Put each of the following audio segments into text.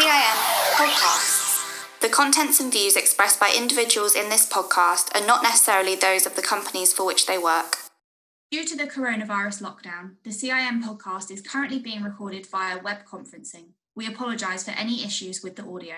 CIM Podcasts. The contents and views expressed by individuals in this podcast are not necessarily those of the companies for which they work. Due to the coronavirus lockdown, the CIM podcast is currently being recorded via web conferencing. We apologise for any issues with the audio.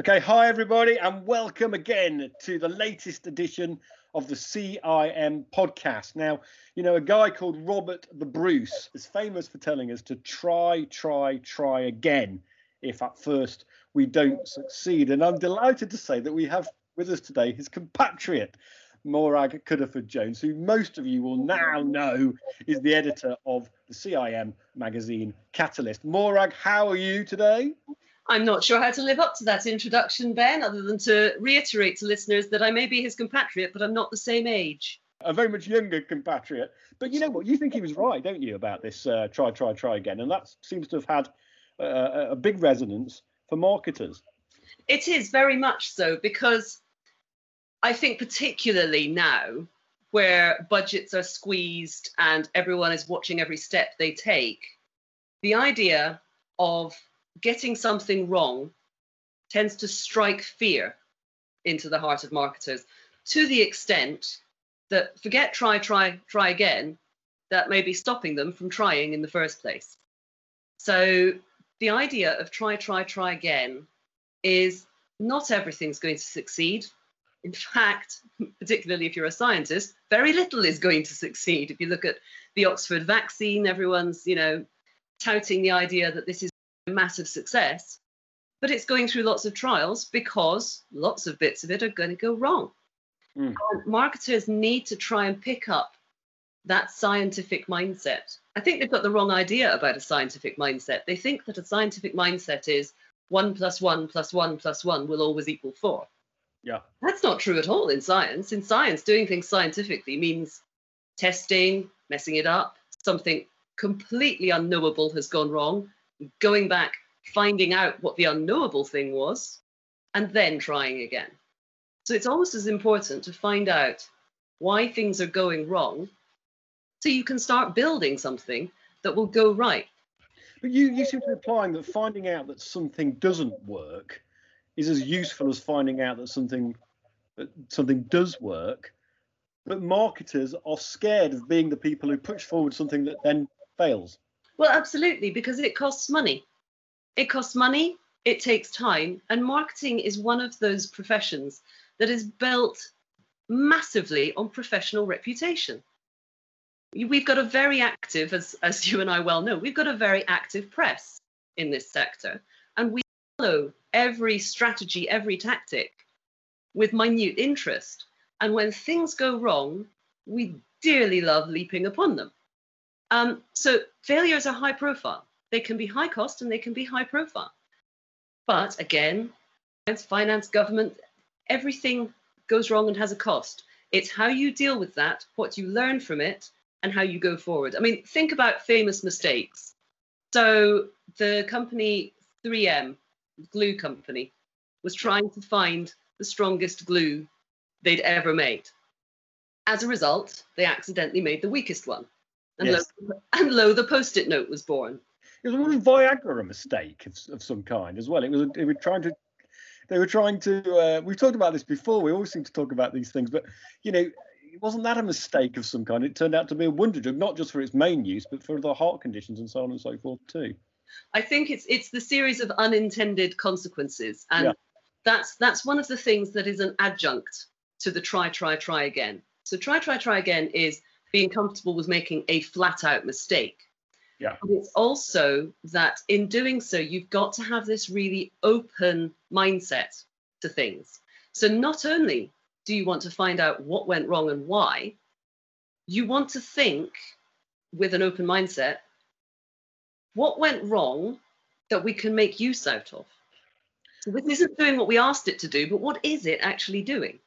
Okay, hi everybody, and welcome again to the latest edition of the CIM podcast. Now, you know, a guy called Robert the Bruce is famous for telling us to try, try, try again if at first we don't succeed. And I'm delighted to say that we have with us today his compatriot, Morag Cuddeford Jones, who most of you will now know is the editor of the CIM magazine Catalyst. Morag, how are you today? I'm not sure how to live up to that introduction, Ben, other than to reiterate to listeners that I may be his compatriot, but I'm not the same age. A very much younger compatriot. But you know what? You think he was right, don't you, about this uh, try, try, try again? And that seems to have had uh, a big resonance for marketers. It is very much so, because I think, particularly now, where budgets are squeezed and everyone is watching every step they take, the idea of getting something wrong tends to strike fear into the heart of marketers to the extent that forget try, try, try again, that may be stopping them from trying in the first place. So the idea of try, try, try again is not everything's going to succeed. In fact, particularly if you're a scientist, very little is going to succeed. If you look at the Oxford vaccine, everyone's, you know, touting the idea that this is massive success, but it's going through lots of trials because lots of bits of it are going to go wrong. Mm. marketers need to try and pick up that scientific mindset. I think they've got the wrong idea about a scientific mindset. They think that a scientific mindset is one plus one plus one plus one will always equal four. Yeah. That's not true at all in science. In science, doing things scientifically means testing, messing it up, something completely unknowable has gone wrong, going back, finding out what the unknowable thing was, and then trying again. So it's almost as important to find out why things are going wrong so you can start building something that will go right. But you, you seem to be implying that finding out that something doesn't work is as useful as finding out that something that something does work. But marketers are scared of being the people who push forward something that then fails. Well, absolutely, because it costs money. It costs money, it takes time, and marketing is one of those professions that is built massively on professional reputation. We've got a very active, as, as you and I well know, we've got a very active press in this sector, and we follow every strategy, every tactic with minute interest. And when things go wrong, we dearly love leaping upon them. Um, so failures are high profile. They can be high cost and they can be high profile. But again, finance, government, everything goes wrong and has a cost. It's how you deal with that, what you learn from it, and how you go forward. I mean, think about famous mistakes. So the company 3M, glue company, was trying to find the strongest glue they'd ever made. As a result, they accidentally made the weakest one. And, yes. lo, and lo, the post-it note was born. It was Viagra a mistake of, of some kind as well. It was they were trying to they were trying to uh, we've talked about this before. We always seem to talk about these things, but you know, wasn't that a mistake of some kind? It turned out to be a wonder drug, not just for its main use, but for the heart conditions and so on and so forth too. I think it's it's the series of unintended consequences, and yeah. that's that's one of the things that is an adjunct to the try, try, try again. So try, try, try again is being comfortable with making a flat out mistake. Yeah. But it's also that in doing so, you've got to have this really open mindset to things. So not only do you want to find out what went wrong and why, you want to think with an open mindset what went wrong that we can make use out of. So this isn't doing what we asked it to do, but what is it actually doing?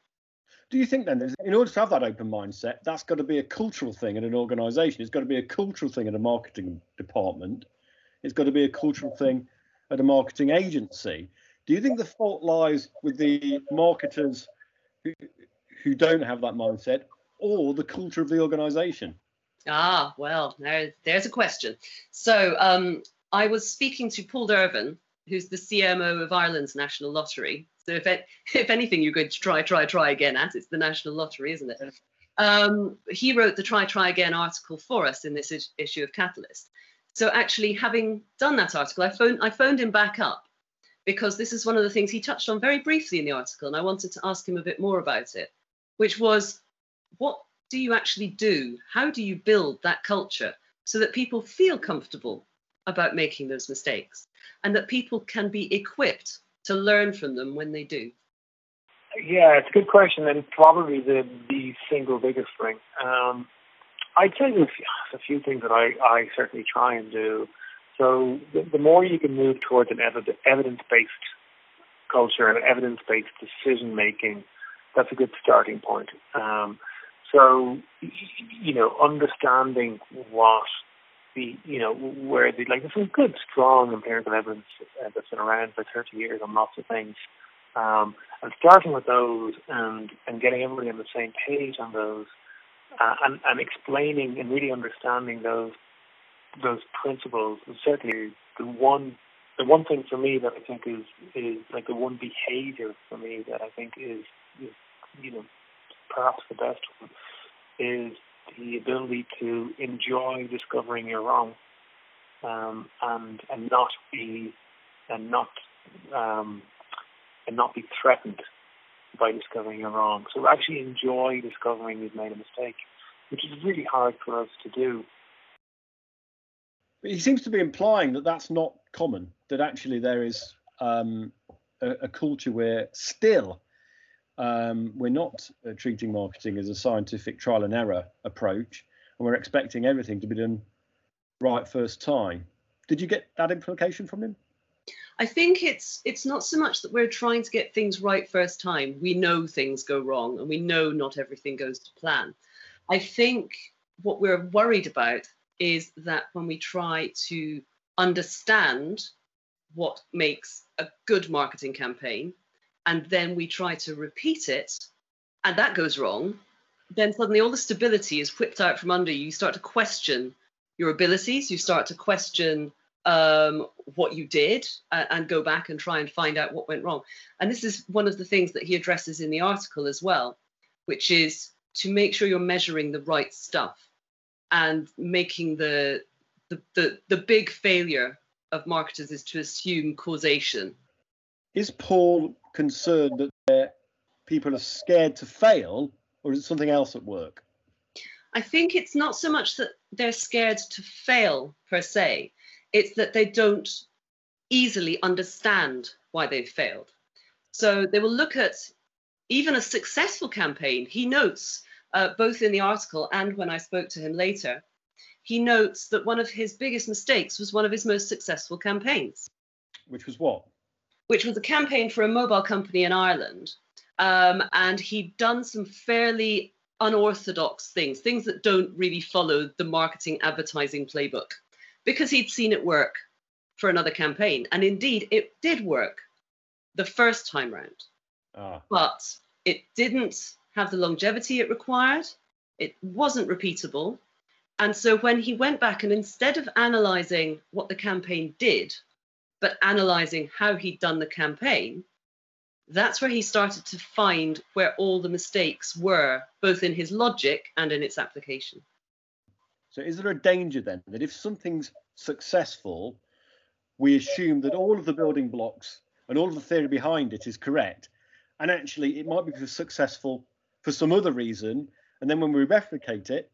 Do you think then, in order to have that open mindset, that's got to be a cultural thing in an organisation? It's got to be a cultural thing in a marketing department. It's got to be a cultural thing at a marketing agency. Do you think the fault lies with the marketers who, who don't have that mindset, or the culture of the organisation? Ah, well, there, there's a question. So um, I was speaking to Paul Dervan, who's the CMO of Ireland's National Lottery. So if it, if anything you're going to try, try, try again at, it's the National Lottery, isn't it? Um, he wrote the Try, Try Again article for us in this issue of Catalyst. So actually, having done that article, I phoned, I phoned him back up because this is one of the things he touched on very briefly in the article, and I wanted to ask him a bit more about it, which was what do you actually do? How do you build that culture so that people feel comfortable about making those mistakes and that people can be equipped to learn from them when they do? Yeah, it's a good question, and probably the the single biggest thing. Um, I'd say there's a few things that I, I certainly try and do. So the, the more you can move towards an evidence based culture and evidence based decision making, that's a good starting point. Um, so you know, understanding what you know where the like there's some good strong empirical evidence uh, that's been around for 30 years on lots of things. Um, and starting with those and, and getting everybody on the same page on those uh, and, and explaining and really understanding those those principles is certainly the one the one thing for me that I think is is like the one behavior for me that I think is, is you know perhaps the best one is the ability to enjoy discovering you're wrong um, and and not be and not um, and not be threatened by discovering you're wrong. So actually enjoy discovering you've made a mistake, which is really hard for us to do. But he seems to be implying that that's not common. That actually there is um, a, a, culture where still um, we're not uh, treating marketing as a scientific trial and error approach, and we're expecting everything to be done right first time. Did you get that implication from him? I think it's it's not so much that we're trying to get things right first time. We know things go wrong and we know not everything goes to plan. I think what we're worried about is that when we try to understand what makes a good marketing campaign and then we try to repeat it and that goes wrong, then suddenly all the stability is whipped out from under you. You start to question your abilities, you start to question um, what you did uh, and go back and try and find out what went wrong. And this is one of the things that he addresses in the article as well, which is to make sure you're measuring the right stuff and making the the, the, the big failure of marketers is to assume causation. Is Paul concerned that people are scared to fail, or is it something else at work? I think it's not so much that they're scared to fail per se, it's that they don't easily understand why they've failed. So they will look at even a successful campaign. He notes, uh, both in the article and when I spoke to him later, he notes that one of his biggest mistakes was one of his most successful campaigns. Which was what? Which was a campaign for a mobile company in Ireland. Um, and he'd done some fairly unorthodox things, things that don't really follow the marketing advertising playbook because he'd seen it work for another campaign. And indeed, it did work the first time round. Oh. But it didn't have the longevity it required, it wasn't repeatable. And so when he went back and instead of analyzing what the campaign did, but analyzing how he'd done the campaign, that's where he started to find where all the mistakes were, both in his logic and in its application. So is there a danger then that if something's successful, we assume that all of the building blocks and all of the theory behind it is correct, and actually it might be successful for some other reason, and then when we replicate it,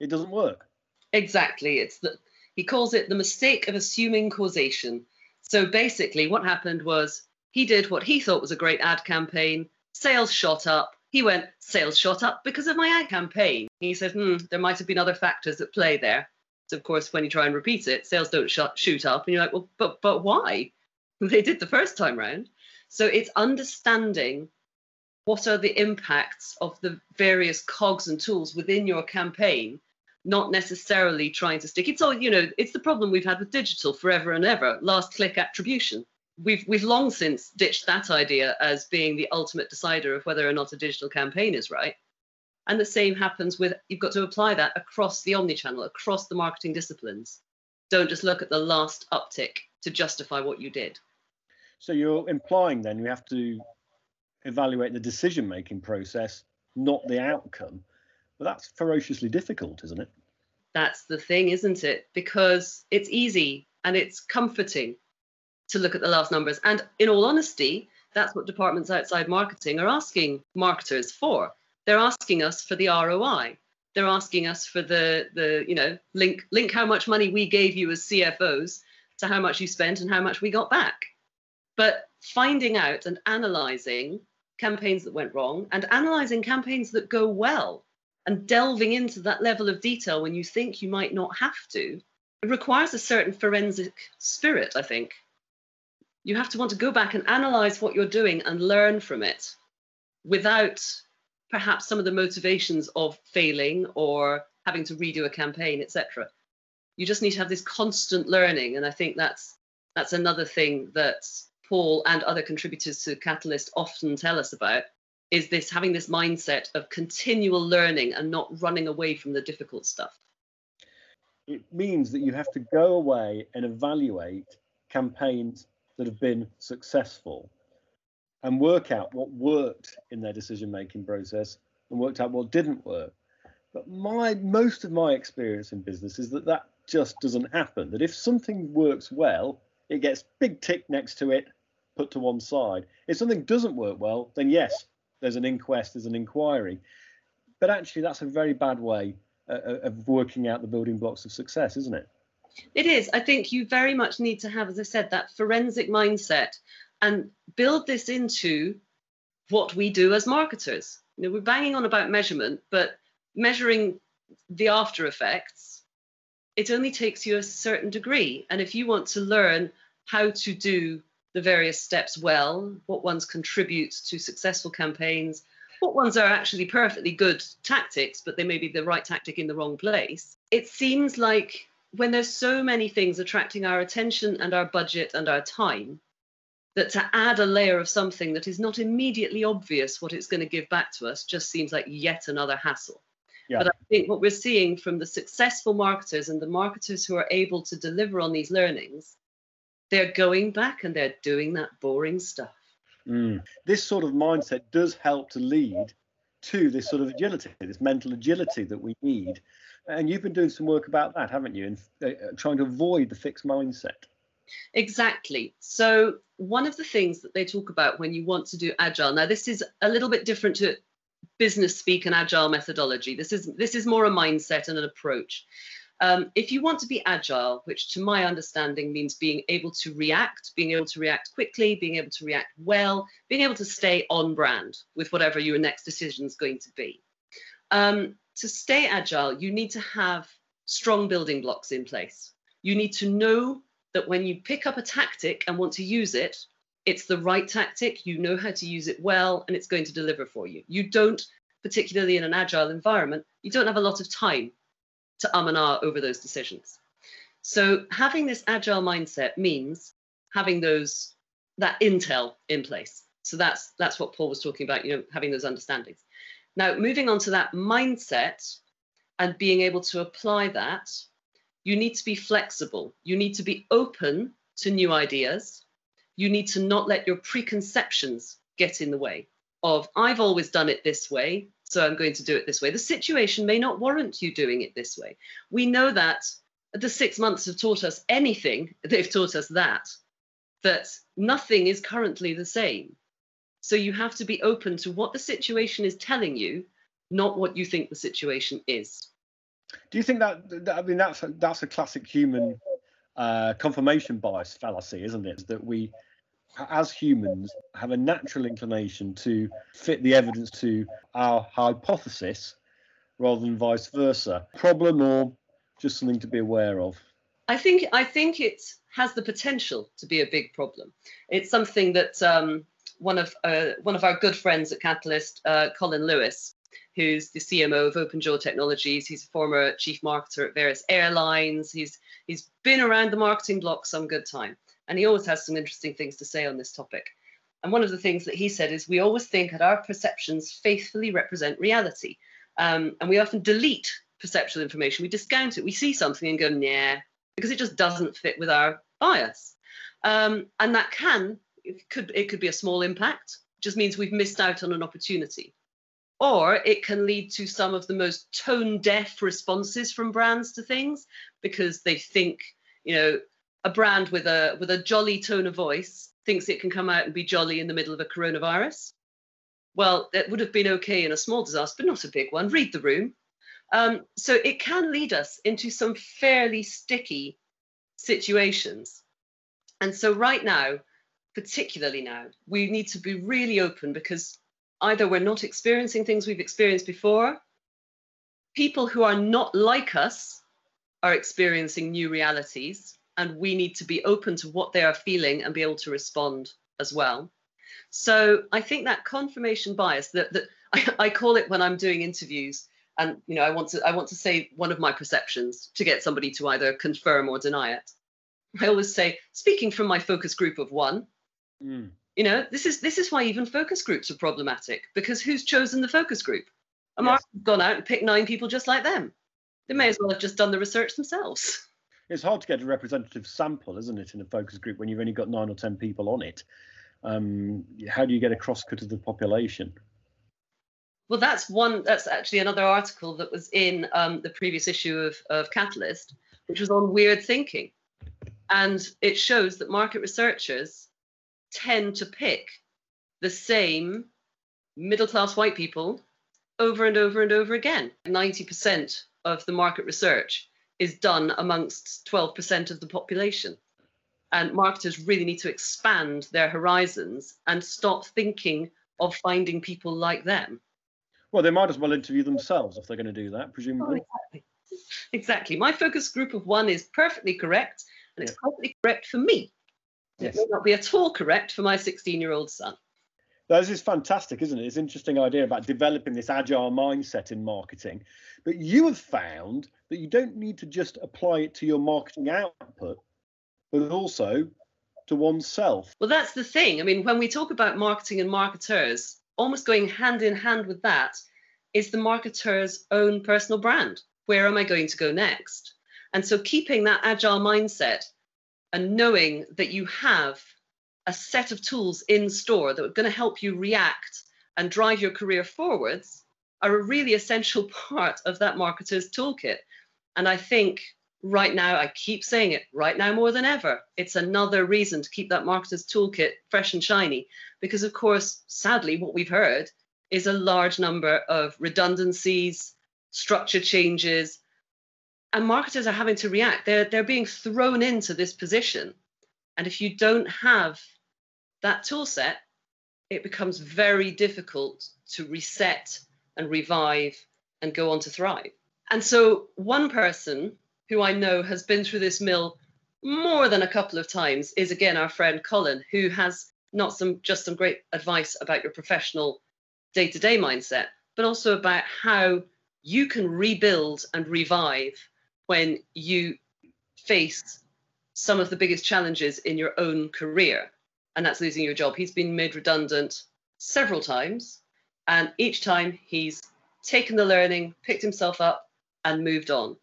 it doesn't work. Exactly. It's the he calls it the mistake of assuming causation. So basically, what happened was he did what he thought was a great ad campaign, sales shot up, he went, sales shot up because of my ad campaign. He said, hmm, there might have been other factors at play there. So of course, when you try and repeat it, sales don't sh- shoot up. And you're like, well, but, but why? They did the first time round. So it's understanding what are the impacts of the various cogs and tools within your campaign not necessarily trying to stick it's all you know it's the problem we've had with digital forever and ever last click attribution we've we've long since ditched that idea as being the ultimate decider of whether or not a digital campaign is right. And the same happens with you've got to apply that across the omni-channel, across the marketing disciplines. Don't just look at the last uptick to justify what you did. So you're implying then we have to evaluate the decision making process, not the outcome. But that's ferociously difficult, isn't it? That's the thing, isn't it? Because it's easy and it's comforting to look at the last numbers. And in all honesty, that's what departments outside marketing are asking marketers for. They're asking us for the ROI. They're asking us for the the you know link link how much money we gave you as CFOs to how much you spent and how much we got back. But finding out and analyzing campaigns that went wrong and analyzing campaigns that go well and delving into that level of detail when you think you might not have to it requires a certain forensic spirit i think. You have to want to go back and analyze what you're doing and learn from it without perhaps some of the motivations of failing or having to redo a campaign etc you just need to have this constant learning and i think that's that's another thing that paul and other contributors to catalyst often tell us about is this having this mindset of continual learning and not running away from the difficult stuff it means that you have to go away and evaluate campaigns that have been successful and work out what worked in their decision making process and worked out what didn't work. But my most of my experience in business is that that just doesn't happen. That if something works well, it gets big tick next to it, put to one side. If something doesn't work well, then yes, there's an inquest, there's an inquiry. But actually, that's a very bad way uh, uh of working out the building blocks of success, isn't it? It is. I think you very much need to have, as I said, that forensic mindset and build this into what we do as marketers. You know, we're banging on about measurement, but measuring the after effects, it only takes you a certain degree. And if you want to learn how to do the various steps well, what ones contribute to successful campaigns, what ones are actually perfectly good tactics, but they may be the right tactic in the wrong place. It seems like when there's so many things attracting our attention and our budget and our time, that to add a layer of something that is not immediately obvious what it's going to give back to us just seems like yet another hassle. Yeah. But I think what we're seeing from the successful marketers and the marketers who are able to deliver on these learnings, they're going back and they're doing that boring stuff. Mm. This sort of mindset does help to lead to this sort of agility, this mental agility that we need and you've been doing some work about that, haven't you? In uh, uh, trying to avoid the fixed mindset. Exactly. So, one of the things that they talk about when you want to do agile, now this is a little bit different to business speak and agile methodology. This is this is more a mindset and an approach. Um, if you want to be agile, which to my understanding means being able to react, being able to react quickly, being able to react well, being able to stay on brand with whatever your next decision is going to be. Um, to stay agile, you need to have strong building blocks in place. You need to know that when you pick up a tactic and want to use it, it's the right tactic, you know how to use it well, and it's going to deliver for you. You don't, particularly in an agile environment, you don't have a lot of time to um and ah over those decisions. So having this agile mindset means having those that intel in place. So that's that's what Paul was talking about, you know, having those understandings. Now, moving on to that mindset and being able to apply that, you need to be flexible. You need to be open to new ideas. You need to not let your preconceptions get in the way of, I've always done it this way, so I'm going to do it this way. The situation may not warrant you doing it this way. We know that the six months have taught us anything, they've taught us that, that nothing is currently the same. So you have to be open to what the situation is telling you, not what you think the situation is. Do you think that, that I mean that's a, that's a classic human uh, confirmation bias fallacy, isn't it? That we, as humans, have a natural inclination to fit the evidence to our hypothesis rather than vice versa. Problem or just something to be aware of? I think I think it has the potential to be a big problem. It's something that um, one of uh, one of our good friends at Catalyst, uh, Colin Lewis, who's the CMO of OpenJaw Technologies. He's a former chief marketer at various airlines. He's he's been around the marketing block some good time, and he always has some interesting things to say on this topic. And one of the things that he said is we always think that our perceptions faithfully represent reality, um, and we often delete perceptual information. We discount it. We see something and go, "Nah, because it just doesn't fit with our bias. Um, and that can it could it could be a small impact, just means we've missed out on an opportunity. Or it can lead to some of the most tone deaf responses from brands to things because they think, you know, a brand with a with a jolly tone of voice thinks it can come out and be jolly in the middle of a coronavirus. Well, that would have been okay in a small disaster, but not a big one. Read the room. Um, so it can lead us into some fairly sticky situations. And so, right now, particularly now, we need to be really open because either we're not experiencing things we've experienced before, people who are not like us are experiencing new realities, and we need to be open to what they are feeling and be able to respond as well. So I think that confirmation bias that, that I, I call it when I'm doing interviews, and you know I want to I want to say one of my perceptions to get somebody to either confirm or deny it. I always say, speaking from my focus group of one, mm. you know, this is this is why even focus groups are problematic because who's chosen the focus group? And yes. gone out and picked nine people just like them. They may as well have just done the research themselves. It's hard to get a representative sample, isn't it, in a focus group when you've only got nine or ten people on it. Um, how do you get a cross cut of the population? Well, that's one. That's actually another article that was in um, the previous issue of, of Catalyst, which was on weird thinking, and it shows that market researchers tend to pick the same middle class white people over and over and over again. 90% of the market research is done amongst 12% of the population. And marketers really need to expand their horizons and stop thinking of finding people like them. Well, they might as well interview themselves if they're going to do that, presumably. Oh, exactly. exactly. My focus group of one is perfectly correct, and it's yeah. perfectly correct for me. Yes. It may not be at all correct for my 16 year old son. This is fantastic, isn't it? It's an interesting idea about developing this agile mindset in marketing. But you have found that you don't need to just apply it to your marketing output, but also to oneself. Well, that's the thing. I mean, when we talk about marketing and marketers, almost going hand in hand with that is the marketer's own personal brand. Where am I going to go next? And so keeping that agile mindset and knowing that you have a set of tools in store that are going to help you react and drive your career forwards are a really essential part of that marketer's toolkit. And I think right now, I keep saying it, right now more than ever, it's another reason to keep that marketer's toolkit fresh and shiny. Because, of course, sadly, what we've heard is a large number of redundancies, structure changes, and marketers are having to react. They're, they're being thrown into this position. And if you don't have that tool set, it becomes very difficult to reset and revive and go on to thrive. And so, one person who I know has been through this mill more than a couple of times is again our friend Colin, who has not some just some great advice about your professional day-to-day mindset, but also about how you can rebuild and revive when you face some of the biggest challenges in your own career, and that's losing your job. He's been made redundant several times, and each time he's taken the learning, picked himself up, and moved on.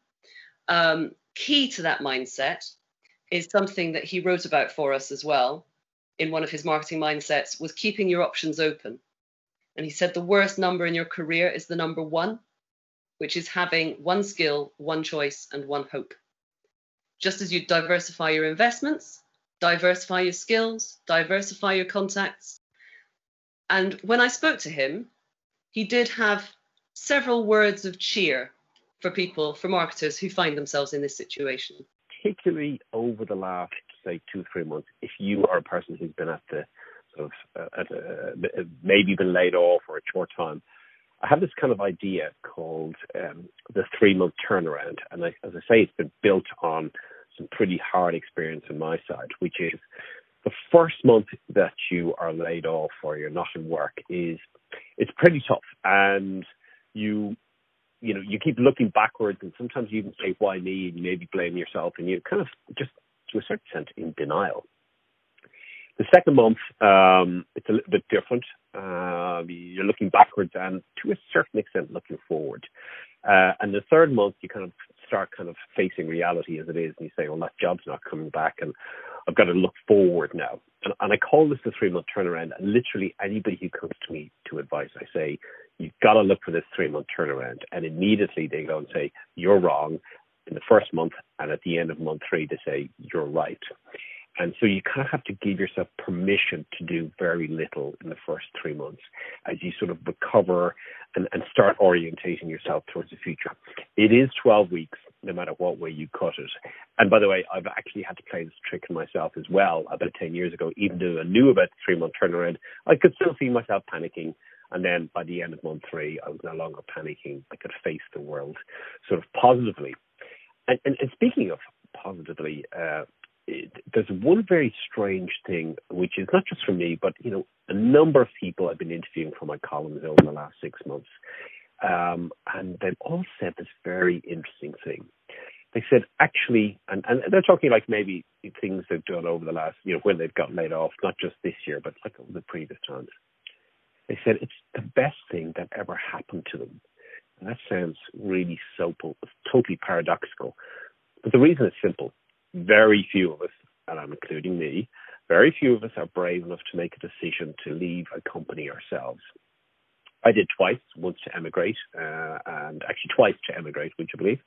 Um, key to that mindset is something that he wrote about for us as well in one of his marketing mindsets was keeping your options open. And he said the worst number in your career is the number one, which is having one skill, one choice, and one hope. Just as you diversify your investments, diversify your skills, diversify your contacts. And when I spoke to him, he did have several words of cheer for people, for marketers who find themselves in this situation? Particularly over the last, say, two, three months, if you are a person who's been at the sort of, uh, at a, maybe been laid off for a short time, I have this kind of idea called um, the three month turnaround. And I, as I say, it's been built on some pretty hard experience on my side, which is the first month that you are laid off or you're not in work is it's pretty tough and you you know, you keep looking backwards and sometimes you even say, why me? And you maybe blame yourself and you kind of just to a certain extent in denial. The second month, um, it's a little bit different. Uh, you're looking backwards and to a certain extent looking forward. Uh, and the third month, you kind of start kind of facing reality as it is, and you say, "Well, that job's not coming back," and I've got to look forward now. And, and I call this the three month turnaround. And literally anybody who comes to me to advice, I say, you've got to look for this three month turnaround. And immediately they go and say, you're wrong in the first month. And at the end of month three, they say, you're right. And so you kind of have to give yourself permission to do very little in the first three months as you sort of recover and, and start orientating yourself towards the future. It is 12 weeks, no matter what way you cut it. And by the way, I've actually had to play this trick myself as well about 10 years ago. Even though I knew about the three month turnaround, I could still see myself panicking. And then by the end of month three, I was no longer panicking. I could face the world sort of positively. And, and, and speaking of positively, uh, it, there's one very strange thing, which is not just for me, but you know, a number of people I've been interviewing for my columns over the last six months, um, and they've all said this very interesting thing. They said actually, and, and they're talking like maybe things they've done over the last, you know, when they've got laid off, not just this year, but like the previous times. They said it's the best thing that ever happened to them. And that sounds really so totally paradoxical. But the reason is simple very few of us, and I'm including me, very few of us are brave enough to make a decision to leave a company ourselves. I did twice, once to emigrate, uh, and actually twice to emigrate, would you believe?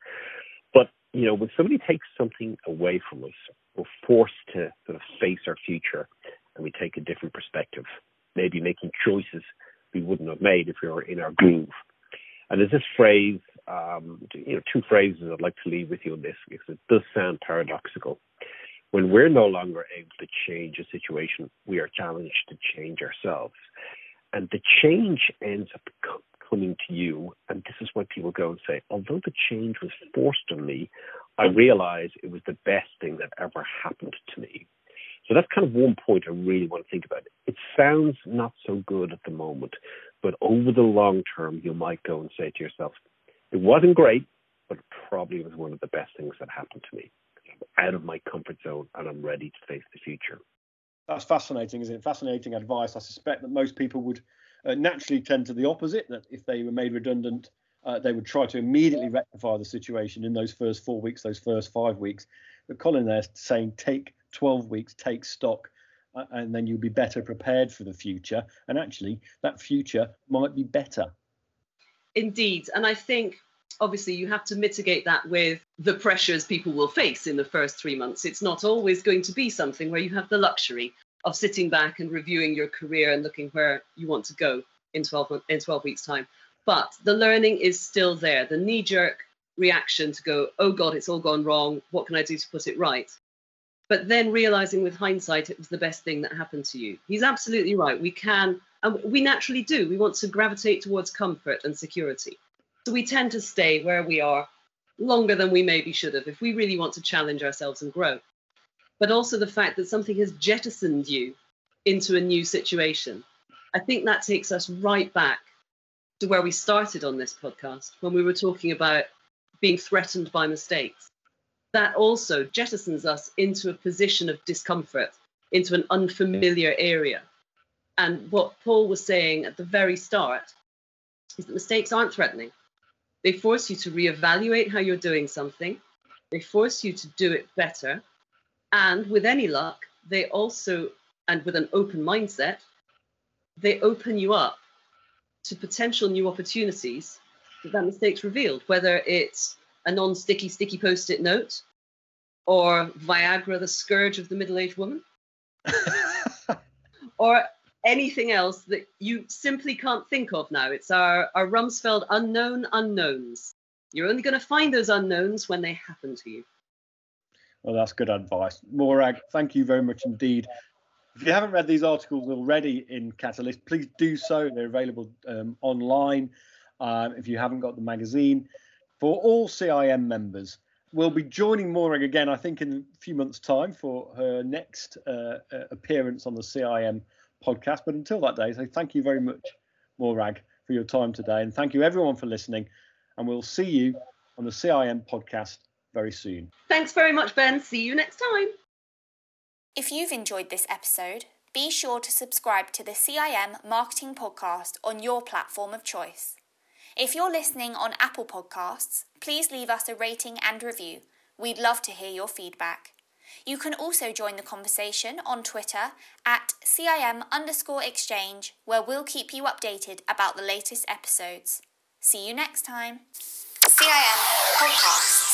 But, you know, when somebody takes something away from us, we're forced to sort of face our future and we take a different perspective, maybe making choices we wouldn't have made if we were in our groove. And there's this phrase, um, you know, two phrases I'd like to leave with you on this because it does sound paradoxical. When we're no longer able to change a situation, we are challenged to change ourselves. And the change ends up coming to you. And this is what people go and say, although the change was forced on me, I realize it was the best thing that ever happened to me. So that's kind of one point I really want to think about. It sounds not so good at the moment, but over the long term, you might go and say to yourself, it wasn't great, but it probably was one of the best things that happened to me. I'm out of my comfort zone and I'm ready to face the future. That's fascinating, isn't it? Fascinating advice. I suspect that most people would uh, naturally tend to the opposite, that if they were made redundant, uh, they would try to immediately rectify the situation in those first four weeks, those first five weeks. But Colin there's saying take 12 weeks, take stock, uh, and then you'll be better prepared for the future. And actually, that future might be better. Indeed. And I think obviously you have to mitigate that with the pressures people will face in the first three months. It's not always going to be something where you have the luxury of sitting back and reviewing your career and looking where you want to go in 12, in 12 weeks' time. But the learning is still there. The knee jerk reaction to go, oh God, it's all gone wrong. What can I do to put it right? but then realizing with hindsight it was the best thing that happened to you. He's absolutely right. We can, and we naturally do. We want to gravitate towards comfort and security. So we tend to stay where we are longer than we maybe should have if we really want to challenge ourselves and grow. But also the fact that something has jettisoned you into a new situation. I think that takes us right back to where we started on this podcast when we were talking about being threatened by mistakes that also jettisons us into a position of discomfort, into an unfamiliar area. And what Paul was saying at the very start is that mistakes aren't threatening. They force you to reevaluate how you're doing something, they force you to do it better. And with any luck, they also, and with an open mindset, they open you up to potential new opportunities that that mistake's revealed, whether it's a non-sticky sticky post-it note or Viagra, the scourge of the middle-aged woman, or anything else that you simply can't think of now. It's our, our Rumsfeld unknown unknowns. You're only going to find those unknowns when they happen to you. Well, that's good advice. Morag, thank you very much indeed. If you haven't read these articles already in Catalyst, please do so. They're available um, online. Um, if you haven't got the magazine, for all CIM members, we'll be joining Morag again, I think, in a few months' time for her next uh, uh appearance on the CIM podcast. But until that day, so thank you very much, Morag, for your time today. And thank you, everyone, for listening. And we'll see you on the CIM podcast very soon. Thanks very much, Ben. See you next time. If you've enjoyed this episode, be sure to subscribe to the CIM Marketing Podcast on your platform of choice. If you're listening on Apple Podcasts, please leave us a rating and review. We'd love to hear your feedback. You can also join the conversation on Twitter at CIM underscore exchange, where we'll keep you updated about the latest episodes. See you next time. CIM Podcast.